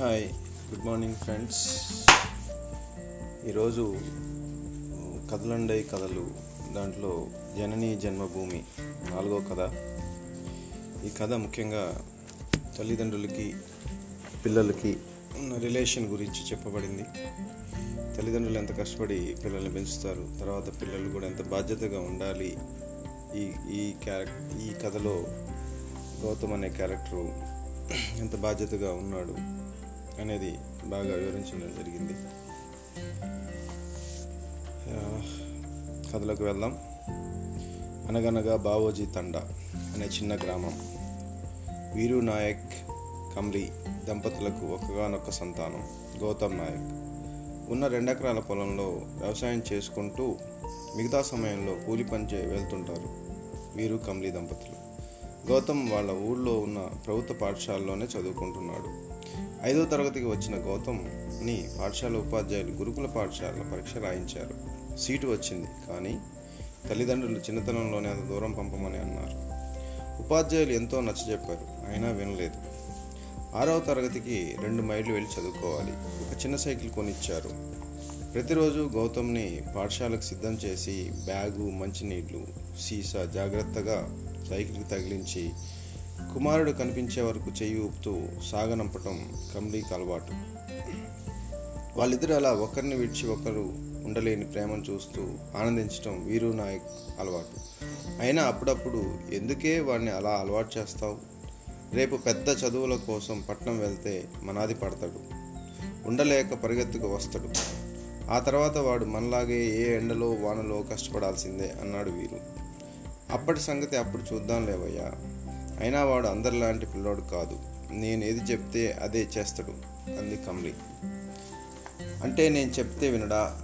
Hi good morning friends. ఈరోజు కథలండై కథలు దాంట్లో జనని జన్మభూమి నాలుగో కథ. ఈ కథ ముఖ్యంగా తల్లిదండ్రులకి పిల్లలకి ఉన్న రిలేషన్ గురించి చెప్పబడింది. తల్లిదండ్రులు ఎంత కష్టపడి పిల్లల్ని పెంచుతారు తర్వాత పిల్లలు కూడా ఎంత బాధ్యతగా ఉండాలి ఈ ఈ క్యారెక్ట్ ఈ కథలో గౌతమ్ అనే క్యారెక్టరు ఎంత బాధ్యతగా ఉన్నాడు అనేది బాగా వివరించడం జరిగింది. కథలకు కథలోకి వెళ్దాం. అనగనగా బావోజీ తండా అనే చిన్న గ్రామం. వీరు నాయక్ కమ్లీ దంపతులకు ఒక్కగానొక్క సంతానం గౌతమ్ నాయక్. ఉన్న రెండెకరాల పొలంలో వ్యవసాయం చేసుకుంటూ మిగతా సమయంలో కూలి పని చే వెళ్తుంటారు వీరు కమ్లీ దంపతులు. గౌతమ్ వాళ్ళ ఊళ్ళో ఉన్న ప్రభుత్వ పాఠశాలలోనే చదువుకుంటున్నాడు. ఐదో తరగతికి వచ్చిన గౌతమ్ని పాఠశాల ఉపాధ్యాయులు గురుకుల పాఠశాల పరీక్ష రాయించారు. సీటు వచ్చింది. కానీ తల్లిదండ్రులు చిన్నతనంలోనే అంత దూరం పంపమని అన్నారు. ఉపాధ్యాయులు ఎంతో నచ్చజెప్పారు అయినా వినలేదు. ఆరవ తరగతికి రెండు మైళ్ళు వెళ్ళి చదువుకోవాలి. ఒక చిన్న సైకిల్ కొనిచ్చారు. ప్రతిరోజు గౌతమ్ని పాఠశాలకు సిద్ధం చేసి బ్యాగు మంచినీళ్ళు సీసా జాగ్రత్తగా సైకిల్కి తగిలించి కుమారుడు కనిపించే వరకు చెయ్యి ఊపుతూ సాగనంపటం కమ్లీకి అలవాటు వాళ్ళిద్దరూ అలా ఒకరిని విడిచి ఒకరు ఉండలేని ప్రేమను చూస్తూ ఆనందించటం వీరు నాయక్ అలవాటు. అయినా అప్పుడప్పుడు ఎందుకే వాడిని అలా అలవాటు చేస్తావు? రేపు పెద్ద చదువుల కోసం పట్నం వెళ్తే మనాది పడతాడు. ఉండలేక పరిగెత్తుకు వస్తాడు. ఆ తర్వాత వాడు మనలాగే ఏ ఎండలో వానలో కష్టపడాల్సిందే అన్నాడు వీరు. అప్పటి సంగతి అప్పుడు చూద్దాం లేవయ్యా. అయినా వాడు అందరిలాంటి పిల్లోడు కాదు. నేను ఏది చెప్తే అదే చేస్తాడు. అంది కమ్లి అంటే నేను చెప్తే వినడా?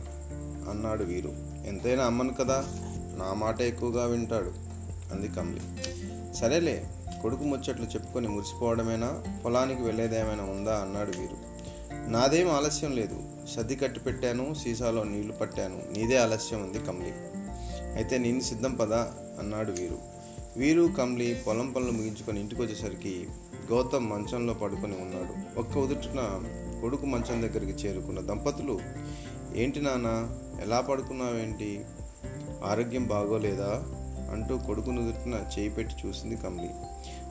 అన్నాడు వీరు. ఎంతైనా అమ్మను కదా? నా మాట ఎక్కువగా వింటాడు. అంది కమ్లి సరేలే కొడుకు ముచ్చట్లు చెప్పుకొని మురిసిపోవడమేనా? పొలానికి వెళ్ళేదేమైనా ఉందా? అన్నాడు వీరు. నాదేం ఆలస్యం లేదు. సర్ది కట్టి పెట్టాను సీసాలో నీళ్ళు పట్టాను. నీదే ఆలస్యం ఉంది కమ్లి అయితే నేను సిద్ధం పదా అన్నాడు వీరు. వీరు కమ్లి పొలం పనులు ముగించుకొని ఇంటికి వచ్చేసరికి గౌతమ్ మంచంలో పడుకొని ఉన్నాడు. ఒక్క ఉదుటిన కొడుకు మంచం దగ్గరికి చేరుకున్న దంపతులు ఏంటి నాన్న ఎలా పడుకున్నావేంటి? ఆరోగ్యం బాగోలేదా? అంటూ కొడుకు నుదుటిన చేయి పెట్టి చూసింది కమ్లి.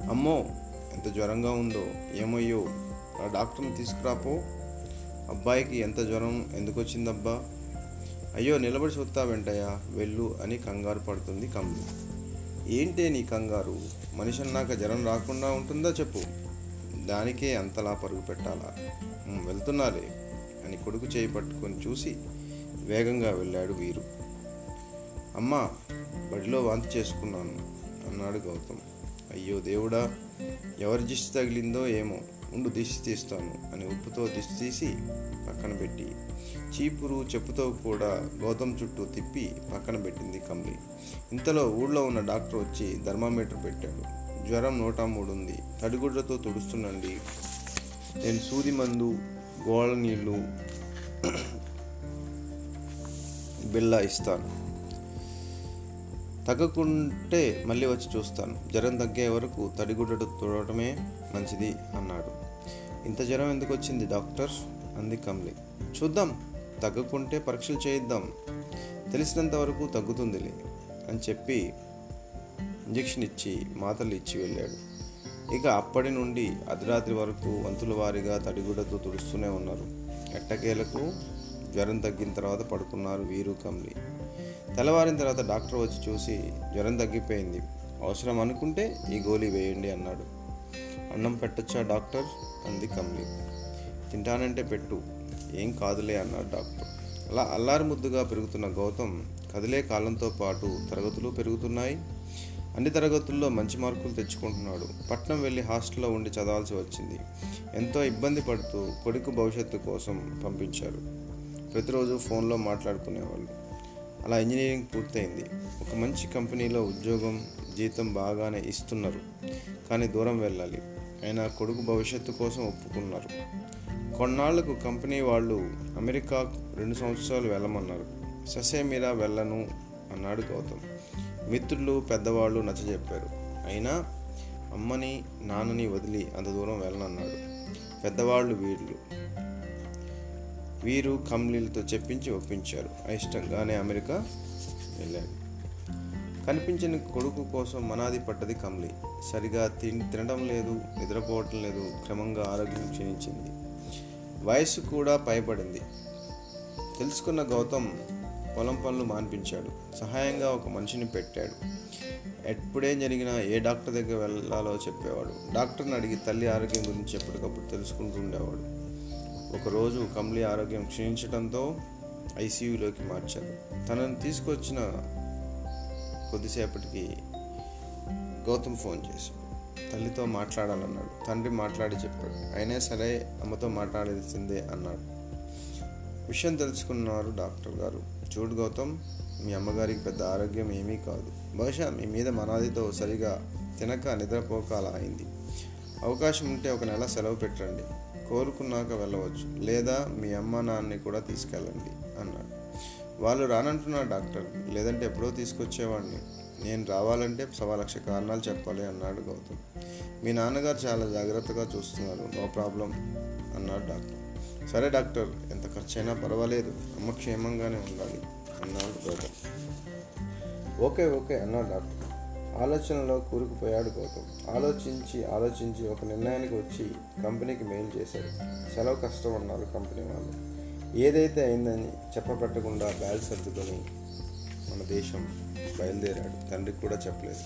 అమ్మో ఎంత జ్వరంగా ఉందో ఏమయ్యో ఆ డాక్టర్ని తీసుకురాపో. అబ్బాయికి ఎంత జ్వరం ఎందుకు వచ్చిందబ్బా అయ్యో నిలబడి చూస్తావేంటయ్యా వెళ్ళు అని కంగారు పడుతుంది కమ్లి. ఏంటే నీ కంగారు? మనిషి అన్నాక జ్వరం రాకుండా ఉంటుందా చెప్పు. దానికే అంతలా పరుగు పెట్టాలా? వెళ్తున్నాలే అని కొడుకు చేయి పట్టుకొని చూసి వేగంగా వెళ్ళాడు వీరు. అమ్మా బడిలో వాంతి చేసుకున్నాను అన్నాడు గౌతమ్. అయ్యో దేవుడా ఎవరి దిష్టి తగిలిందో ఏమో ఉండు దిష్టి తీస్తాను అని ఉప్పుతో దిష్టి తీసి పక్కన పెట్టి చీపురు చెప్పుతో కూడా గౌతమ్ చుట్టూ తిప్పి పక్కన పెట్టింది కమ్లి ఇంతలో ఊళ్ళో ఉన్న డాక్టర్ వచ్చి థర్మామీటర్ పెట్టాడు. జ్వరం నూట మూడు ఉంది. తడిగుడ్లతో తుడుస్తుండండి నేను సూది మందు గోళ నీళ్ళు బిల్లా ఇస్తాను. తగ్గకుంటే మళ్ళీ వచ్చి చూస్తాను. జ్వరం తగ్గే వరకు తడిగుడ్డతో తుడవటమే మంచిది అన్నాడు. ఇంత జ్వరం ఎందుకు వచ్చింది డాక్టర్? అంది కమ్లి చూద్దాం. తగ్గకుంటే పరీక్షలు చేయిద్దాం. తెలిసినంత వరకు తగ్గుతుందిలే అని చెప్పి ఇంజెక్షన్ ఇచ్చి మాతలు ఇచ్చి వెళ్ళాడు. ఇక అప్పటి నుండి అర్ధరాత్రి వరకు వంతుల వారీగా తడిగుడ్డతో తుడుస్తూనే ఉన్నారు. ఎట్టకేలకు జ్వరం తగ్గిన తర్వాత పడుకున్నారు వీరు కమ్లి. తెల్లవారిన తర్వాత డాక్టర్ వచ్చి చూసి జ్వరం తగ్గిపోయింది. అవసరం అనుకుంటే ఈ గోళీ వేయండి అన్నాడు. అన్నం పెట్టొచ్చా డాక్టర్? అంది కమ్లి. తింటానంటే పెట్టు. ఏం కాదులే అన్నాడు డాక్టర్. అలా అల్లారు ముద్దుగా పెరుగుతున్న గౌతమ్ కదిలే కాలంతో పాటు తరగతులు పెరుగుతున్నాయి. అన్ని తరగతుల్లో మంచి మార్కులు తెచ్చుకుంటున్నాడు. పట్నం వెళ్ళి హాస్టల్లో ఉండి చదవాల్సి వచ్చింది. ఎంతో ఇబ్బంది పడుతూ కొడుకు భవిష్యత్తు కోసం పంపించారు. ప్రతిరోజు ఫోన్లో మాట్లాడుకునేవాళ్ళు. అలా ఇంజనీరింగ్ పూర్తయింది. ఒక మంచి కంపెనీలో ఉద్యోగం జీతం బాగానే ఇస్తున్నారు. కానీ దూరం వెళ్ళాలి. అయినా కొడుకు భవిష్యత్తు కోసం ఒప్పుకున్నారు. కొన్నాళ్ళకు కంపెనీ వాళ్ళు అమెరికా రెండు సంవత్సరాలు వెళ్ళమన్నారు. ససేమిరా వెళ్ళను అన్నాడు గౌతమ్. మిత్రులు పెద్దవాళ్ళు నచ్చజెప్పారు. అయినా అమ్మని నాన్నని వదిలి అంత దూరం వెళ్ళనన్నాడు. పెద్దవాళ్ళు వీళ్ళు. వీరు కమ్లీలతో చెప్పించి ఒప్పించారు. అయిష్టంగానే అమెరికా వెళ్ళాడు. కనిపించిన కొడుకు కోసం మనాది పడ్డది కమ్లి సరిగా తిన్ తినడం లేదు నిద్రపోవటం లేదు క్రమంగా ఆరోగ్యం క్షీణించింది. వయస్సు కూడా పైబడింది. తెలుసుకున్న గౌతమ్ పొలం పనులు మాన్పించాడు. సహాయంగా ఒక మనిషిని పెట్టాడు. ఎప్పుడేం జరిగినా ఏ డాక్టర్ దగ్గర వెళ్ళాలో చెప్పేవాడు. డాక్టర్ని అడిగి తల్లి ఆరోగ్యం గురించి ఎప్పటికప్పుడు తెలుసుకుంటూ ఉండేవాడు. ఒకరోజు కమ్లి ఆరోగ్యం క్షీణించడంతో ఐసీయూలోకి మార్చారు తనను తీసుకొచ్చిన కొద్దిసేపటికి గౌతమ్ ఫోన్ చేశాడు. తల్లితో మాట్లాడాలన్నాడు. తండ్రి మాట్లాడి చెప్పాడు. అయినా సరే అమ్మతో మాట్లాడాల్సిందే అన్నాడు. విషయం తెలుసుకున్నారు డాక్టర్ గారు. చూడు గౌతమ్ మీ అమ్మగారికి పెద్ద ఆరోగ్యం ఏమీ కాదు. బహుశా మీ మీద మనాదితో సరిగా తినక నిద్రపోక అలా అయింది. అవకాశం ఉంటే ఒక నెల సెలవు పెట్టండి. కోరుకున్నాక వెళ్ళవచ్చు. లేదా మీ అమ్మ నాన్నని కూడా తీసుకెళ్ళండి. వాళ్ళు రానంటున్నారు డాక్టర్. లేదంటే ఎప్పుడో తీసుకొచ్చేవాడిని. నేను రావాలంటే సవా లక్ష కారణాలు చెప్పాలి అన్నాడు గౌతమ్. మీ నాన్నగారు చాలా జాగ్రత్తగా చూస్తున్నారు. నో ప్రాబ్లం అన్నాడు డాక్టర్. సరే డాక్టర్ ఎంత ఖర్చైనా పర్వాలేదు. అమ్మ క్షేమంగానే ఉండాలి అన్నాడు గౌతమ్. ఓకే ఓకే అన్నాడు డాక్టర్. ఆలోచనలో కూరుకుపోయాడు గౌతమ్. ఆలోచించి ఆలోచించి ఒక నిర్ణయానికి వచ్చి కంపెనీకి మెయిల్ చేశాడు సెలవు కష్టం అన్నారు కంపెనీ వాళ్ళు. ఏదైతే అయిందని చెప్పపెట్టకుండా బ్యాగ్ సర్దుకొని మన దేశం బయలుదేరాడు. తండ్రికి కూడా చెప్పలేదు.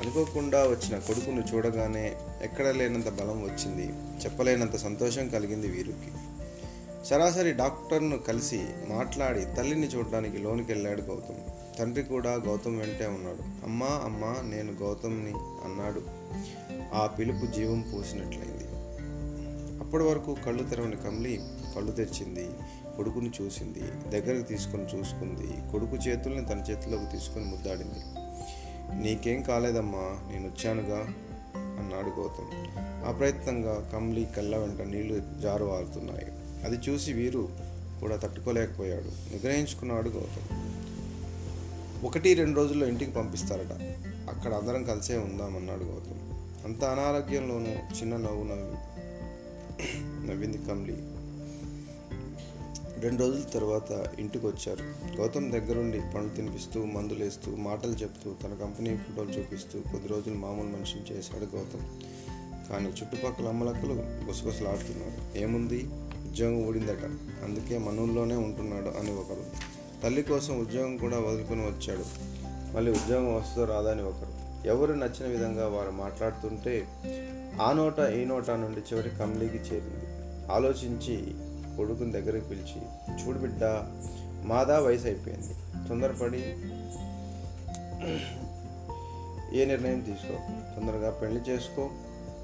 అనుకోకుండా వచ్చిన కొడుకును చూడగానే ఎక్కడ లేనంత బలం వచ్చింది చెప్పలేనంత సంతోషం కలిగింది వీరికి. సరాసరి డాక్టర్ను కలిసి మాట్లాడి తల్లిని చూడడానికి లోనికి వెళ్ళాడు గౌతమ్. తండ్రి కూడా గౌతమ్ వెంటే ఉన్నాడు. అమ్మా అమ్మా నేను గౌతమ్ని అన్నాడు. ఆ పిలుపు జీవం పోసినట్లయింది. అప్పటి వరకు కళ్ళు తెరవని కమలి కళ్ళు తెచ్చింది కొడుకుని చూసింది దగ్గరకు తీసుకొని చూసుకుంది. కొడుకు చేతుల్ని తన చేతిలోకి తీసుకొని ముద్దాడింది. నీకేం కాలేదమ్మా నేను వచ్చానుగా అన్నాడు గౌతమ్. అప్రయత్నంగా కమ్లి కళ్ళ వెంట నీళ్ళు జారువారుతున్నాయి. అది చూసి వీరు కూడా తట్టుకోలేకపోయాడు నిగ్రహించుకున్నాడు గౌతమ్. ఒకటి రెండు రోజుల్లో ఇంటికి పంపిస్తారట. అక్కడ అందరం కలిసే ఉందామన్నాడు గౌతమ్. అంత అనారోగ్యంలోనూ చిన్న నవ్వు నవ్వి నవ్వింది కమ్లీ. రెండు రోజుల తర్వాత ఇంటికి వచ్చారు గౌతమ్ దగ్గరుండి పండు తినిపిస్తూ మందులేస్తూ మాటలు చెప్తూ తన కంపెనీ ఫోటోలు చూపిస్తూ కొద్ది రోజులు మామూలు మనిషిని చేశాడు గౌతమ్. కానీ చుట్టుపక్కల అమ్మలక్కలు గుసగుసలాడుతున్నారు. ఏముంది? ఉద్యోగం ఊడిందట. అందుకే మనూల్లోనే ఉంటున్నాడు అని ఒకరు. తల్లి కోసం ఉద్యోగం కూడా వదులుకొని వచ్చాడు. మళ్ళీ ఉద్యోగం వస్తుందో రాదా అని ఒకరు. ఎవరు నచ్చిన విధంగా వారు మాట్లాడుతుంటే ఆ నోట ఈ నోట నుండి చివరి కమ్లీకి చేరింది. ఆలోచించి కొడుకుని దగ్గరికి పిలిచి చూడు బిడ్డ మాదా వయసు అయిపోయింది తొందరపడి ఏ నిర్ణయం తీసుకో. తొందరగా పెళ్ళి చేసుకో.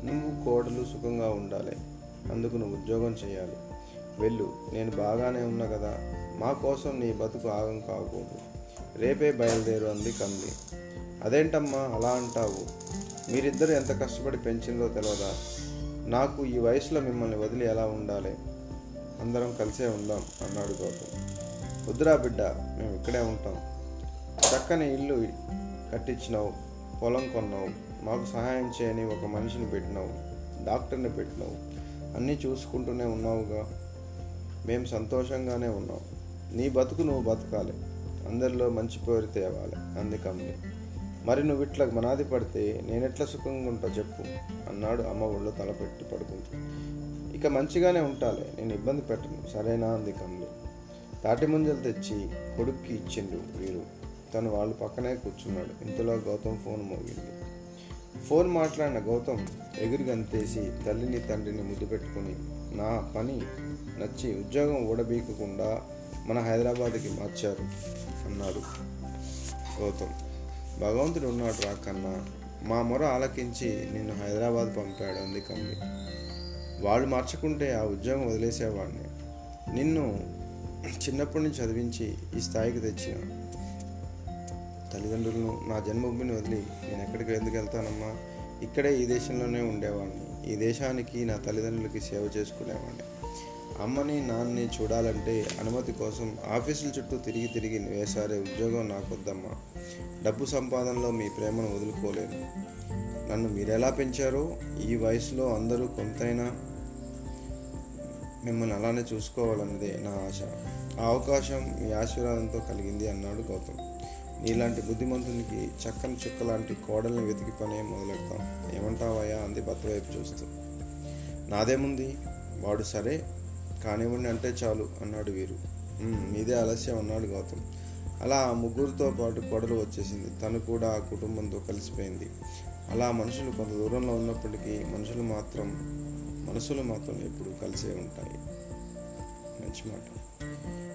నువ్వు కోడలు సుఖంగా ఉండాలి. అందుకు నువ్వు ఉద్యోగం చేయాలి. వెళ్ళు. నేను బాగానే ఉన్నా కదా. మా కోసం నీ బతుకు ఆగం కాకూడదు. రేపే బయలుదేరు అంది కంది. అదేంటమ్మా అలా అంటావు? మీరిద్దరు ఎంత కష్టపడి పెంచిందో తెలియదా నాకు ఈ వయసులో మిమ్మల్ని వదిలి ఎలా ఉండాలి? అందరం కలిసే ఉందాం అన్నాడు గౌతమ్ వద్దురా బిడ్డ మేము ఇక్కడే ఉంటాం. చక్కని ఇల్లు కట్టించినావు పొలం కొన్నావు మాకు సహాయం చేయని ఒక మనిషిని పెట్టినావు డాక్టర్ని పెట్టినావు. అన్నీ చూసుకుంటూనే ఉన్నావుగా. మేము సంతోషంగానే ఉన్నాం. నీ బతుకు నువ్వు బతకాలి. అందరిలో మంచి పేరు తేవాలి. అంది కమ్మి మరి నువ్వు ఇట్లా మనాది పడితే నేనెట్లా సుఖంగా ఉంటా చెప్పు అన్నాడు అమ్మ ఒళ్ళు తలపెట్టి పడుకుంటూ ఇక మంచిగానే ఉంటాలే నేను ఇబ్బంది పెట్టను. సరేనా అంది కమ్మి. తాటి ముంజలు తెచ్చి కొడుక్కి ఇచ్చిండు వీరు. తను వాళ్ళు పక్కనే కూర్చున్నాడు. ఇంతలో గౌతమ్ ఫోన్ మోగింది. ఫోన్ మాట్లాడిన గౌతమ్ ఎగురు గంతేసి తల్లిని తండ్రిని ముద్దు పెట్టుకుని నా పని నచ్చి ఉద్యోగం ఊడబీకకుండా మన హైదరాబాద్కి మార్చారు అన్నాడు గౌతమ్. భగవంతుడు ఉన్నాడు రా కన్నా మా మొర ఆలకించి నిన్ను హైదరాబాద్ పంపాడు అంది కమ్మి. వాళ్ళు మార్చుకుంటే ఆ ఉద్యోగం వదిలేసేవాడిని. నిన్ను చిన్నప్పటి నుంచి చదివించి ఈ స్థాయికి తెచ్చిన తల్లిదండ్రులను నా జన్మభూమిని వదిలి నేను ఎక్కడికి ఎందుకు వెళ్తానమ్మా? ఇక్కడే ఈ దేశంలోనే ఉండేవాడిని. ఈ దేశానికి నా తల్లిదండ్రులకి సేవ చేసుకునేవాడిని. అమ్మని నాన్నని చూడాలంటే అనుమతి కోసం ఆఫీసుల చుట్టూ తిరిగి తిరిగి వేసారే ఉద్యోగం నాకొద్దమ్మా. డబ్బు సంపాదనలో మీ ప్రేమను వదులుకోలేను. నన్ను మీరెలా పెంచారో ఈ వయసులో అందరూ కొంతైనా మిమ్మల్ని అలానే చూసుకోవాలన్నదే నా ఆశ. ఆ అవకాశం మీ ఆశీర్వాదంతో కలిగింది అన్నాడు గౌతమ్. నీలాంటి బుద్ధిమంతునికి చక్కని చుక్క లాంటి కోడల్ని వెతికి పనే మొదలెడతాం. ఏమంటావయ్యా? అంది భర్త వైపు చూస్తూ. నాదేముంది? వాడు సరే కానివ్వండి అంటే చాలు అన్నాడు వీరు. మీదే ఆలస్యం అన్నాడు గౌతమ్. అలా ఆ ముగ్గురితో పాటు కొడలు వచ్చేసింది. తను కూడా ఆ కుటుంబంతో కలిసిపోయింది. అలా మనుషులు కొంత దూరంలో ఉన్నప్పటికీ మనుషులు మాత్రం మనసులు మాత్రం ఎప్పుడు కలిసే ఉంటాయి. మంచి మాట.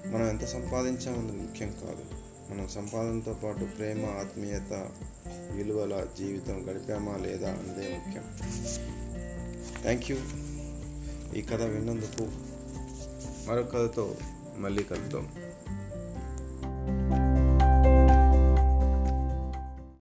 మనం ఎంత సంపాదించామన్నది ముఖ్యం కాదు. మనం సంపాదనతో పాటు ప్రేమ ఆత్మీయత విలువల జీవితం గడిపామా లేదా అన్నదే ముఖ్యం. Thank you. ఈ కథ విన్నందుకు మరో కథతో మళ్ళీ కలుద్దాం.